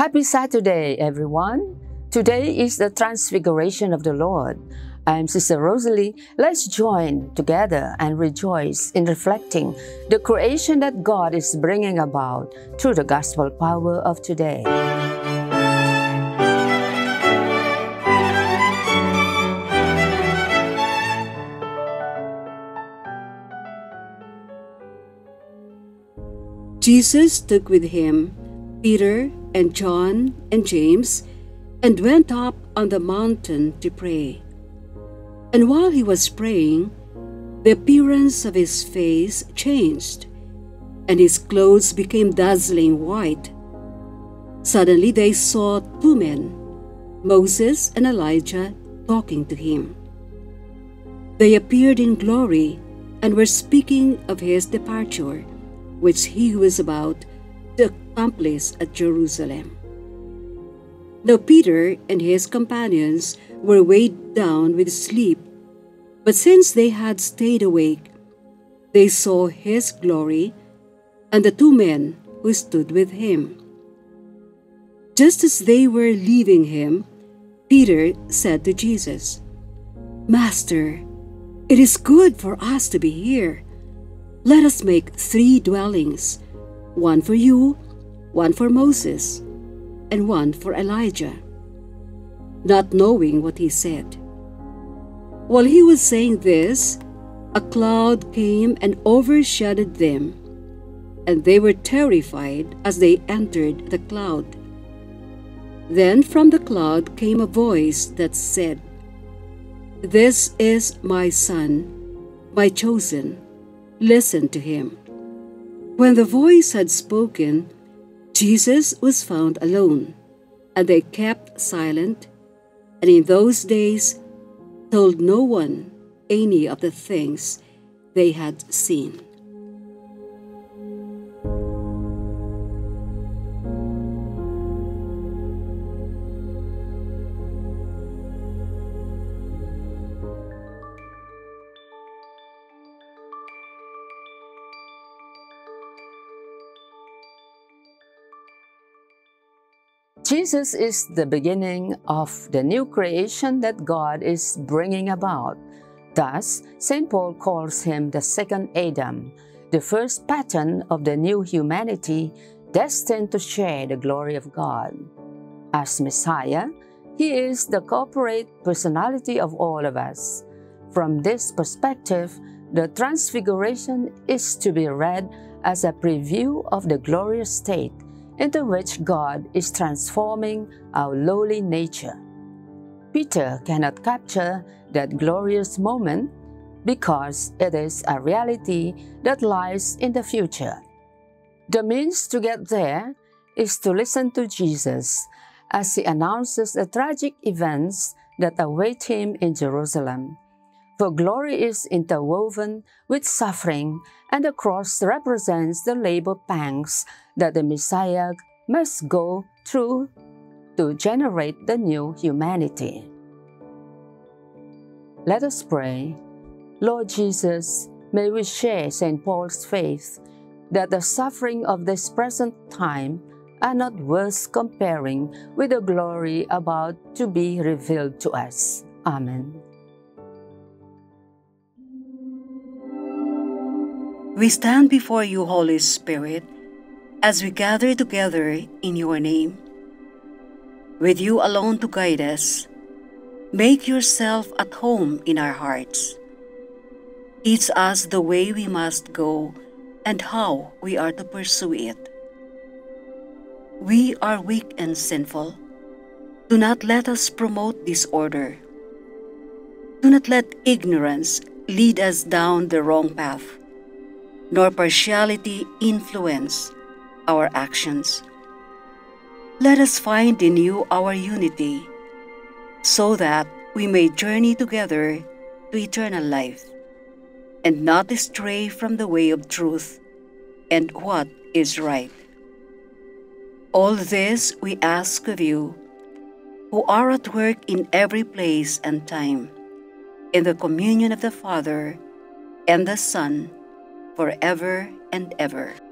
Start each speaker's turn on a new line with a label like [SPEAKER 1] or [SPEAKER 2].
[SPEAKER 1] Happy Saturday, everyone! Today is the Transfiguration of the Lord. I'm Sister Rosalie. Let's join together and rejoice in reflecting the creation that God is bringing about through the gospel power of today.
[SPEAKER 2] Jesus took with him Peter and John and James and went up on the mountain to pray. And while he was praying, the appearance of his face changed, and his clothes became dazzling white. Suddenly they saw two men, Moses and Elijah, talking to him. They appeared in glory and were speaking of his departure which he was about to accomplish at Jerusalem. Now Peter and his companions were weighed down with sleep, but since they had stayed awake, they saw his glory and the two men who stood with him. Just as they were leaving him, Peter said to Jesus, Master, it is good for us to be here. Let us make three dwellings one for you, one for Moses, and one for Elijah. Not knowing what he said. While he was saying this, a cloud came and overshadowed them, and they were terrified as they entered the cloud. Then from the cloud came a voice that said, This is my son, my chosen Listen to him. When the voice had spoken, Jesus was found alone, and they kept silent, and in those days told no one any of the things they had seen.
[SPEAKER 1] Jesus is the beginning of the new creation that God is bringing about. Thus, St. Paul calls him the second Adam, the first pattern of the new humanity destined to share the glory of God. As Messiah, he is the corporate personality of all of us. From this perspective, the Transfiguration is to be read as a preview of the glorious state into which God is transforming our lowly nature. Peter cannot capture that glorious moment because it is a reality that lies in the future. The means to get there is to listen to Jesus as he announces the tragic events that await him in Jerusalem. For glory is interwoven with suffering, and the cross represents the labor pangs that the Messiah must go through to generate the new humanity. Let us pray. Lord Jesus, may we share St. Paul's faith that the suffering of this present time are not worth comparing with the glory about to be revealed to us. Amen.
[SPEAKER 2] We stand before you, Holy Spirit, as we gather together in your name. With you alone to guide us, make yourself at home in our hearts. Teach us the way we must go and how we are to pursue it. We are weak and sinful. Do not let us promote disorder. Do not let ignorance lead us down the wrong path, nor partiality influence our actions. Let us find in you our unity, so that we may journey together to eternal life, and not stray from the way of truth and what is right. All this we ask of you, who are at work in every place and time, in the communion of the Father and the Son, forever and ever.